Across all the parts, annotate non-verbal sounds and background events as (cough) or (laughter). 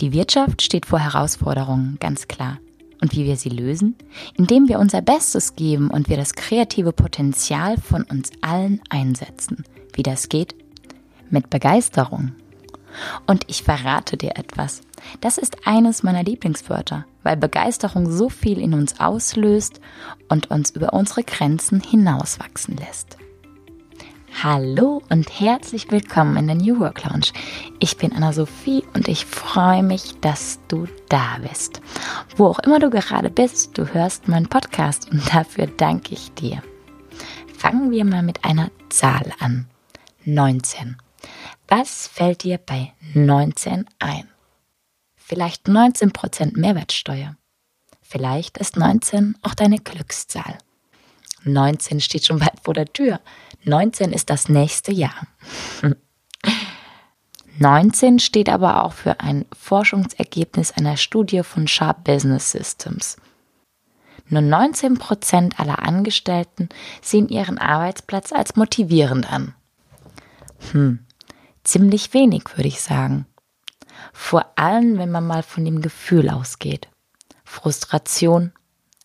Die Wirtschaft steht vor Herausforderungen, ganz klar. Und wie wir sie lösen? Indem wir unser Bestes geben und wir das kreative Potenzial von uns allen einsetzen. Wie das geht? Mit Begeisterung. Und ich verrate dir etwas. Das ist eines meiner Lieblingswörter, weil Begeisterung so viel in uns auslöst und uns über unsere Grenzen hinauswachsen lässt. Hallo und herzlich willkommen in der New Work Lounge. Ich bin Anna-Sophie und ich freue mich, dass du da bist. Wo auch immer du gerade bist, du hörst meinen Podcast und dafür danke ich dir. Fangen wir mal mit einer Zahl an. 19. Was fällt dir bei 19 ein? Vielleicht 19% Mehrwertsteuer. Vielleicht ist 19 auch deine Glückszahl. 19 steht schon weit vor der Tür. 19 ist das nächste Jahr. 19 steht aber auch für ein Forschungsergebnis einer Studie von Sharp Business Systems. Nur 19 Prozent aller Angestellten sehen ihren Arbeitsplatz als motivierend an. Hm, ziemlich wenig, würde ich sagen. Vor allem, wenn man mal von dem Gefühl ausgeht. Frustration,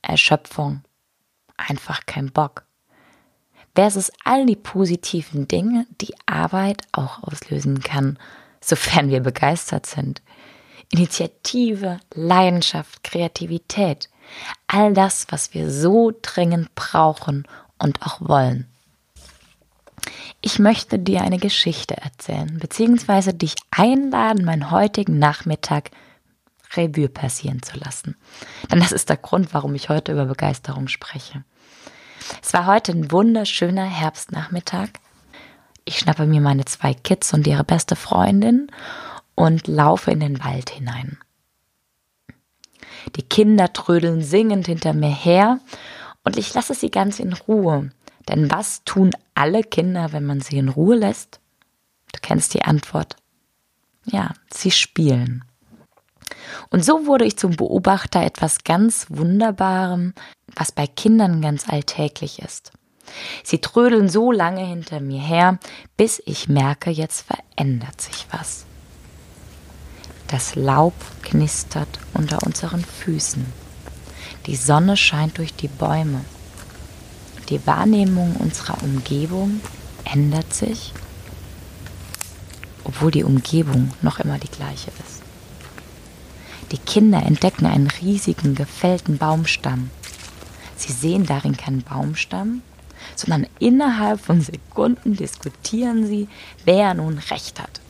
Erschöpfung, einfach kein Bock versus all die positiven Dinge, die Arbeit auch auslösen kann, sofern wir begeistert sind. Initiative, Leidenschaft, Kreativität, all das, was wir so dringend brauchen und auch wollen. Ich möchte dir eine Geschichte erzählen, beziehungsweise dich einladen, meinen heutigen Nachmittag Revue passieren zu lassen. Denn das ist der Grund, warum ich heute über Begeisterung spreche. Es war heute ein wunderschöner Herbstnachmittag. Ich schnappe mir meine zwei Kids und ihre beste Freundin und laufe in den Wald hinein. Die Kinder trödeln singend hinter mir her und ich lasse sie ganz in Ruhe. Denn was tun alle Kinder, wenn man sie in Ruhe lässt? Du kennst die Antwort. Ja, sie spielen. Und so wurde ich zum Beobachter etwas ganz Wunderbarem, was bei Kindern ganz alltäglich ist. Sie trödeln so lange hinter mir her, bis ich merke, jetzt verändert sich was. Das Laub knistert unter unseren Füßen. Die Sonne scheint durch die Bäume. Die Wahrnehmung unserer Umgebung ändert sich, obwohl die Umgebung noch immer die gleiche ist. Die Kinder entdecken einen riesigen, gefällten Baumstamm. Sie sehen darin keinen Baumstamm, sondern innerhalb von Sekunden diskutieren sie, wer nun recht hat.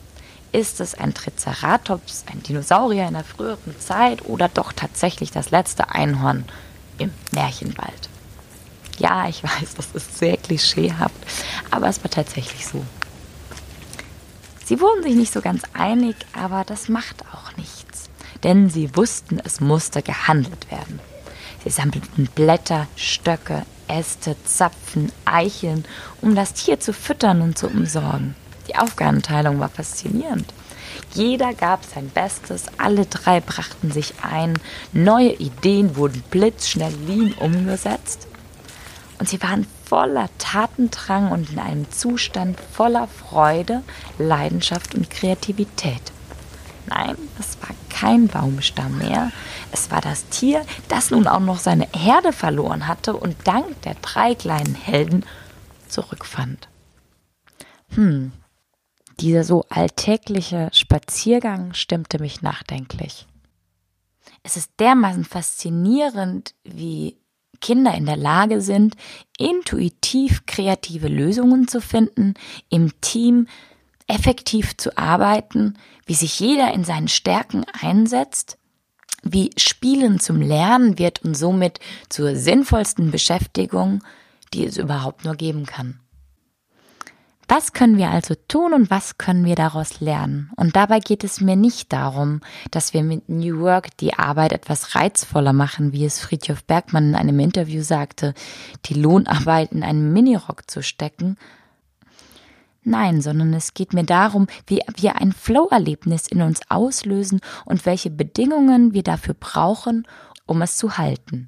Ist es ein Triceratops, ein Dinosaurier in der früheren Zeit oder doch tatsächlich das letzte Einhorn im Märchenwald? Ja, ich weiß, das ist sehr klischeehaft, aber es war tatsächlich so. Sie wurden sich nicht so ganz einig, aber das macht auch nichts denn sie wussten, es musste gehandelt werden. Sie sammelten Blätter, Stöcke, Äste, Zapfen, Eicheln, um das Tier zu füttern und zu umsorgen. Die Aufgabenteilung war faszinierend. Jeder gab sein Bestes, alle drei brachten sich ein, neue Ideen wurden blitzschnell lean umgesetzt und sie waren voller Tatendrang und in einem Zustand voller Freude, Leidenschaft und Kreativität. Nein, es war kein Baumstamm mehr. Es war das Tier, das nun auch noch seine Herde verloren hatte und dank der drei kleinen Helden zurückfand. Hm, dieser so alltägliche Spaziergang stimmte mich nachdenklich. Es ist dermaßen faszinierend, wie Kinder in der Lage sind, intuitiv kreative Lösungen zu finden, im Team effektiv zu arbeiten, wie sich jeder in seinen Stärken einsetzt, wie Spielen zum Lernen wird und somit zur sinnvollsten Beschäftigung, die es überhaupt nur geben kann. Was können wir also tun und was können wir daraus lernen? Und dabei geht es mir nicht darum, dass wir mit New Work die Arbeit etwas reizvoller machen, wie es Friedhof Bergmann in einem Interview sagte, die Lohnarbeit in einen Minirock zu stecken, Nein, sondern es geht mir darum, wie wir ein Flow-Erlebnis in uns auslösen und welche Bedingungen wir dafür brauchen, um es zu halten.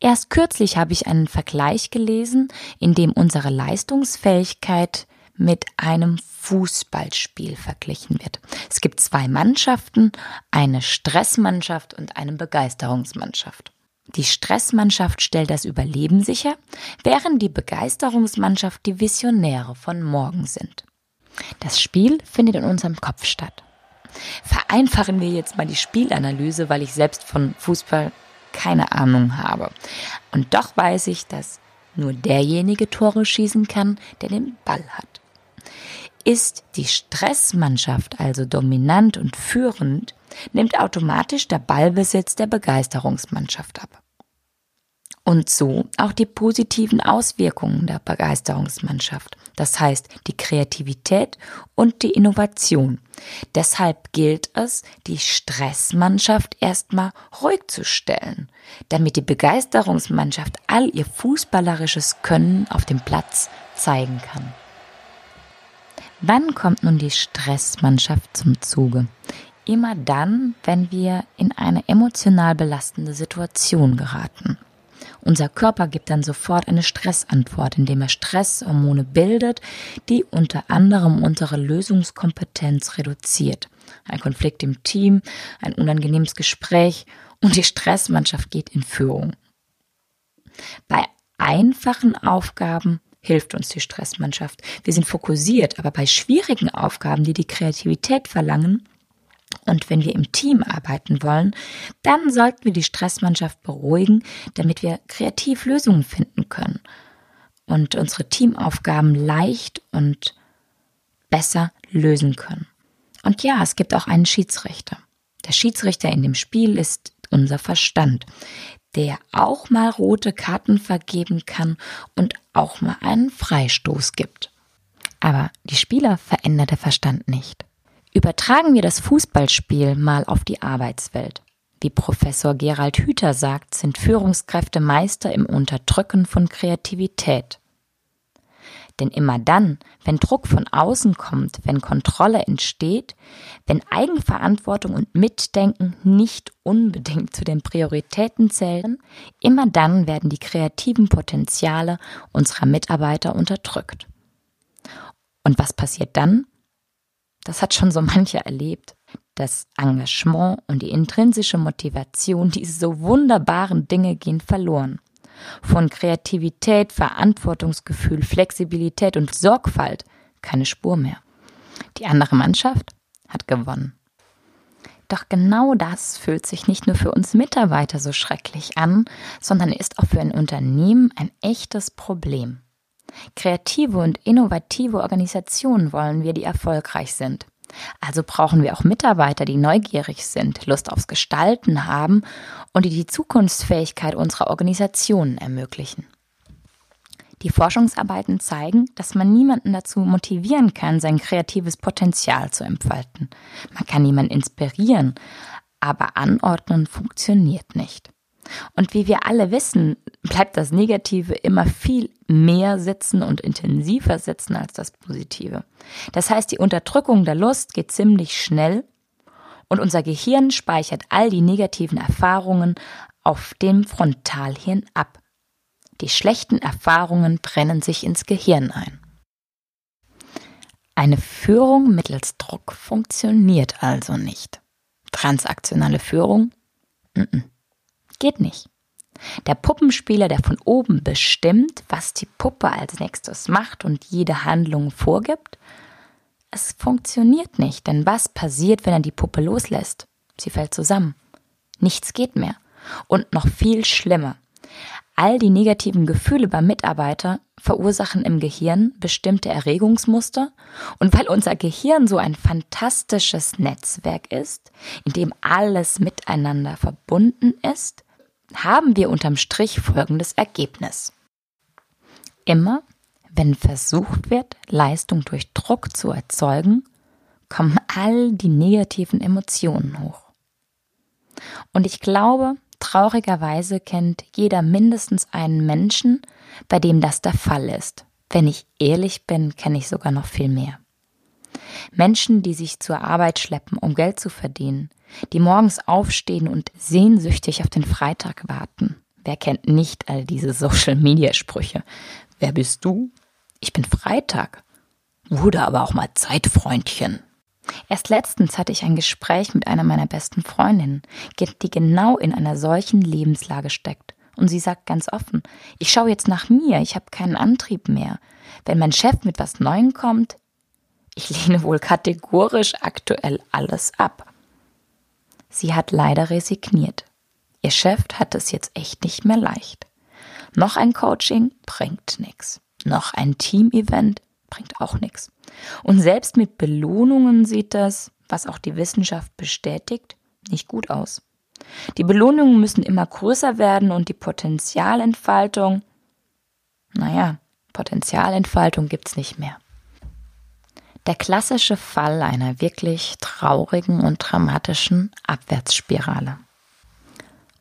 Erst kürzlich habe ich einen Vergleich gelesen, in dem unsere Leistungsfähigkeit mit einem Fußballspiel verglichen wird. Es gibt zwei Mannschaften, eine Stressmannschaft und eine Begeisterungsmannschaft. Die Stressmannschaft stellt das Überleben sicher, während die Begeisterungsmannschaft die Visionäre von morgen sind. Das Spiel findet in unserem Kopf statt. Vereinfachen wir jetzt mal die Spielanalyse, weil ich selbst von Fußball keine Ahnung habe. Und doch weiß ich, dass nur derjenige Tore schießen kann, der den Ball hat. Ist die Stressmannschaft also dominant und führend, nimmt automatisch der Ballbesitz der Begeisterungsmannschaft ab. Und so auch die positiven Auswirkungen der Begeisterungsmannschaft, das heißt die Kreativität und die Innovation. Deshalb gilt es, die Stressmannschaft erstmal ruhig zu stellen, damit die Begeisterungsmannschaft all ihr fußballerisches Können auf dem Platz zeigen kann. Wann kommt nun die Stressmannschaft zum Zuge? Immer dann, wenn wir in eine emotional belastende Situation geraten. Unser Körper gibt dann sofort eine Stressantwort, indem er Stresshormone bildet, die unter anderem unsere Lösungskompetenz reduziert. Ein Konflikt im Team, ein unangenehmes Gespräch und die Stressmannschaft geht in Führung. Bei einfachen Aufgaben hilft uns die Stressmannschaft. Wir sind fokussiert, aber bei schwierigen Aufgaben, die die Kreativität verlangen, und wenn wir im Team arbeiten wollen, dann sollten wir die Stressmannschaft beruhigen, damit wir kreativ Lösungen finden können und unsere Teamaufgaben leicht und besser lösen können. Und ja, es gibt auch einen Schiedsrichter. Der Schiedsrichter in dem Spiel ist unser Verstand, der auch mal rote Karten vergeben kann und auch mal einen Freistoß gibt. Aber die Spieler verändert der Verstand nicht. Übertragen wir das Fußballspiel mal auf die Arbeitswelt. Wie Professor Gerald Hüther sagt, sind Führungskräfte Meister im Unterdrücken von Kreativität. Denn immer dann, wenn Druck von außen kommt, wenn Kontrolle entsteht, wenn Eigenverantwortung und Mitdenken nicht unbedingt zu den Prioritäten zählen, immer dann werden die kreativen Potenziale unserer Mitarbeiter unterdrückt. Und was passiert dann? Das hat schon so mancher erlebt. Das Engagement und die intrinsische Motivation, diese so wunderbaren Dinge gehen verloren. Von Kreativität, Verantwortungsgefühl, Flexibilität und Sorgfalt keine Spur mehr. Die andere Mannschaft hat gewonnen. Doch genau das fühlt sich nicht nur für uns Mitarbeiter so schrecklich an, sondern ist auch für ein Unternehmen ein echtes Problem. Kreative und innovative Organisationen wollen wir, die erfolgreich sind. Also brauchen wir auch Mitarbeiter, die neugierig sind, Lust aufs Gestalten haben und die die Zukunftsfähigkeit unserer Organisationen ermöglichen. Die Forschungsarbeiten zeigen, dass man niemanden dazu motivieren kann, sein kreatives Potenzial zu entfalten. Man kann niemanden inspirieren, aber anordnen funktioniert nicht. Und wie wir alle wissen, bleibt das Negative immer viel mehr sitzen und intensiver sitzen als das Positive. Das heißt, die Unterdrückung der Lust geht ziemlich schnell und unser Gehirn speichert all die negativen Erfahrungen auf dem Frontalhirn ab. Die schlechten Erfahrungen brennen sich ins Gehirn ein. Eine Führung mittels Druck funktioniert also nicht. Transaktionale Führung? Mm -mm. Geht nicht. Der Puppenspieler, der von oben bestimmt, was die Puppe als nächstes macht und jede Handlung vorgibt, es funktioniert nicht, denn was passiert, wenn er die Puppe loslässt? Sie fällt zusammen. Nichts geht mehr. Und noch viel schlimmer. All die negativen Gefühle beim Mitarbeiter verursachen im Gehirn bestimmte Erregungsmuster und weil unser Gehirn so ein fantastisches Netzwerk ist, in dem alles miteinander verbunden ist, haben wir unterm Strich folgendes Ergebnis. Immer, wenn versucht wird, Leistung durch Druck zu erzeugen, kommen all die negativen Emotionen hoch. Und ich glaube, traurigerweise kennt jeder mindestens einen Menschen, bei dem das der Fall ist. Wenn ich ehrlich bin, kenne ich sogar noch viel mehr. Menschen, die sich zur Arbeit schleppen, um Geld zu verdienen, die morgens aufstehen und sehnsüchtig auf den Freitag warten. Wer kennt nicht all diese Social-Media-Sprüche? Wer bist du? Ich bin Freitag. Wurde aber auch mal Zeit, Freundchen. Erst letztens hatte ich ein Gespräch mit einer meiner besten Freundinnen, die genau in einer solchen Lebenslage steckt. Und sie sagt ganz offen, ich schaue jetzt nach mir, ich habe keinen Antrieb mehr. Wenn mein Chef mit was Neuem kommt, ich (laughs) lehne wohl kategorisch aktuell alles ab. Sie hat leider resigniert. Ihr Chef hat es jetzt echt nicht mehr leicht. Noch ein Coaching bringt nichts. Noch ein Team-Event bringt auch nichts. Und selbst mit Belohnungen sieht das, was auch die Wissenschaft bestätigt, nicht gut aus. Die Belohnungen müssen immer größer werden und die Potenzialentfaltung, naja, Potenzialentfaltung gibt's nicht mehr. Der klassische Fall einer wirklich traurigen und dramatischen Abwärtsspirale.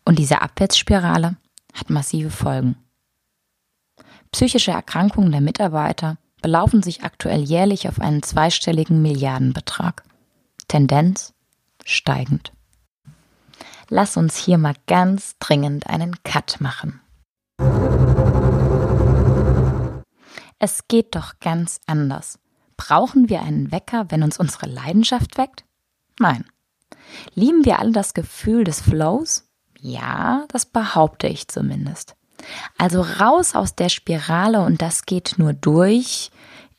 Und diese Abwärtsspirale hat massive Folgen. Psychische Erkrankungen der Mitarbeiter belaufen sich aktuell jährlich auf einen zweistelligen Milliardenbetrag. Tendenz steigend. Lass uns hier mal ganz dringend einen Cut machen. Es geht doch ganz anders. Brauchen wir einen Wecker, wenn uns unsere Leidenschaft weckt? Nein. Lieben wir alle das Gefühl des Flows? Ja, das behaupte ich zumindest. Also raus aus der Spirale und das geht nur durch,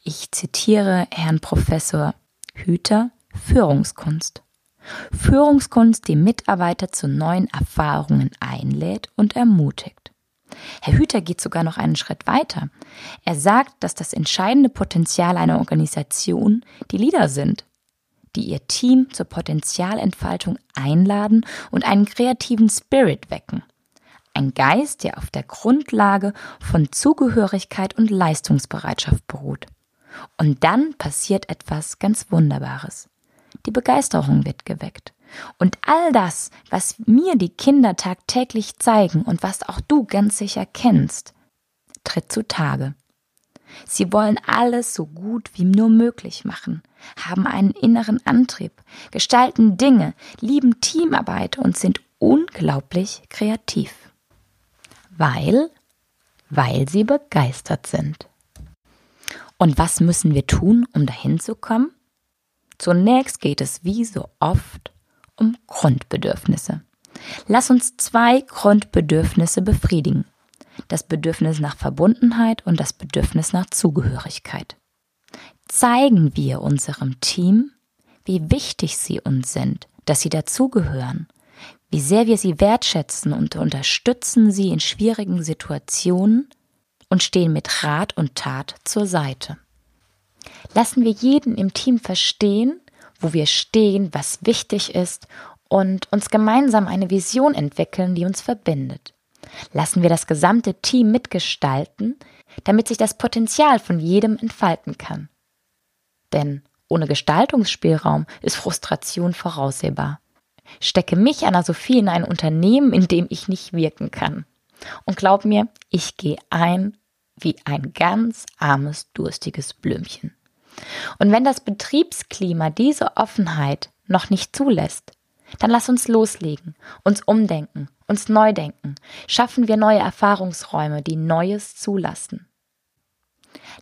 ich zitiere Herrn Professor Hüter, Führungskunst. Führungskunst, die Mitarbeiter zu neuen Erfahrungen einlädt und ermutigt. Herr Hüter geht sogar noch einen Schritt weiter. Er sagt, dass das entscheidende Potenzial einer Organisation die Leader sind, die ihr Team zur Potenzialentfaltung einladen und einen kreativen Spirit wecken. Ein Geist, der auf der Grundlage von Zugehörigkeit und Leistungsbereitschaft beruht. Und dann passiert etwas ganz Wunderbares. Die Begeisterung wird geweckt. Und all das, was mir die Kinder tagtäglich zeigen und was auch du ganz sicher kennst, tritt zutage. Sie wollen alles so gut wie nur möglich machen, haben einen inneren Antrieb, gestalten Dinge, lieben Teamarbeit und sind unglaublich kreativ. Weil, weil sie begeistert sind. Und was müssen wir tun, um dahin zu kommen? Zunächst geht es wie so oft um Grundbedürfnisse. Lass uns zwei Grundbedürfnisse befriedigen. Das Bedürfnis nach Verbundenheit und das Bedürfnis nach Zugehörigkeit. Zeigen wir unserem Team, wie wichtig sie uns sind, dass sie dazugehören, wie sehr wir sie wertschätzen und unterstützen sie in schwierigen Situationen und stehen mit Rat und Tat zur Seite. Lassen wir jeden im Team verstehen, wo wir stehen, was wichtig ist und uns gemeinsam eine Vision entwickeln, die uns verbindet. Lassen wir das gesamte Team mitgestalten, damit sich das Potenzial von jedem entfalten kann. Denn ohne Gestaltungsspielraum ist Frustration voraussehbar. Stecke mich, Anna Sophie, in ein Unternehmen, in dem ich nicht wirken kann. Und glaub mir, ich gehe ein wie ein ganz armes, durstiges Blümchen. Und wenn das Betriebsklima diese Offenheit noch nicht zulässt, dann lass uns loslegen, uns umdenken, uns neu denken, schaffen wir neue Erfahrungsräume, die Neues zulassen.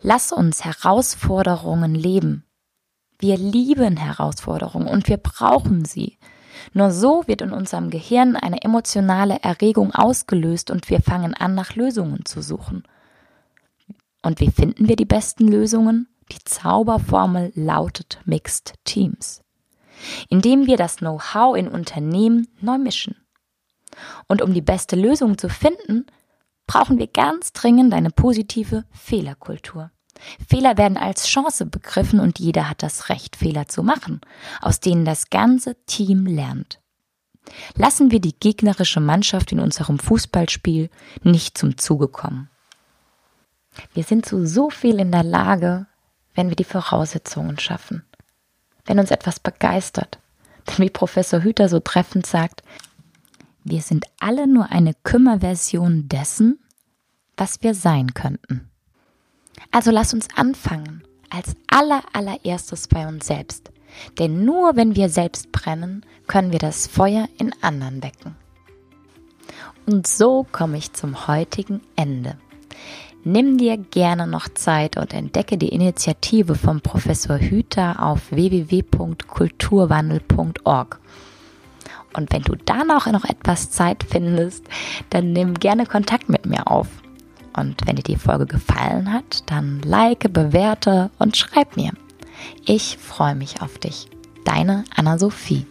Lass uns Herausforderungen leben. Wir lieben Herausforderungen und wir brauchen sie. Nur so wird in unserem Gehirn eine emotionale Erregung ausgelöst und wir fangen an, nach Lösungen zu suchen. Und wie finden wir die besten Lösungen? Die Zauberformel lautet Mixed Teams, indem wir das Know-how in Unternehmen neu mischen. Und um die beste Lösung zu finden, brauchen wir ganz dringend eine positive Fehlerkultur. Fehler werden als Chance begriffen und jeder hat das Recht, Fehler zu machen, aus denen das ganze Team lernt. Lassen wir die gegnerische Mannschaft in unserem Fußballspiel nicht zum Zuge kommen. Wir sind zu so viel in der Lage, wenn wir die Voraussetzungen schaffen, wenn uns etwas begeistert. Denn wie Professor Hüter so treffend sagt, wir sind alle nur eine Kümmerversion dessen, was wir sein könnten. Also lass uns anfangen, als aller allererstes bei uns selbst. Denn nur wenn wir selbst brennen, können wir das Feuer in anderen wecken. Und so komme ich zum heutigen Ende. Nimm dir gerne noch Zeit und entdecke die Initiative vom Professor Hüter auf www.kulturwandel.org. Und wenn du da noch etwas Zeit findest, dann nimm gerne Kontakt mit mir auf. Und wenn dir die Folge gefallen hat, dann like, bewerte und schreib mir. Ich freue mich auf dich. Deine Anna-Sophie.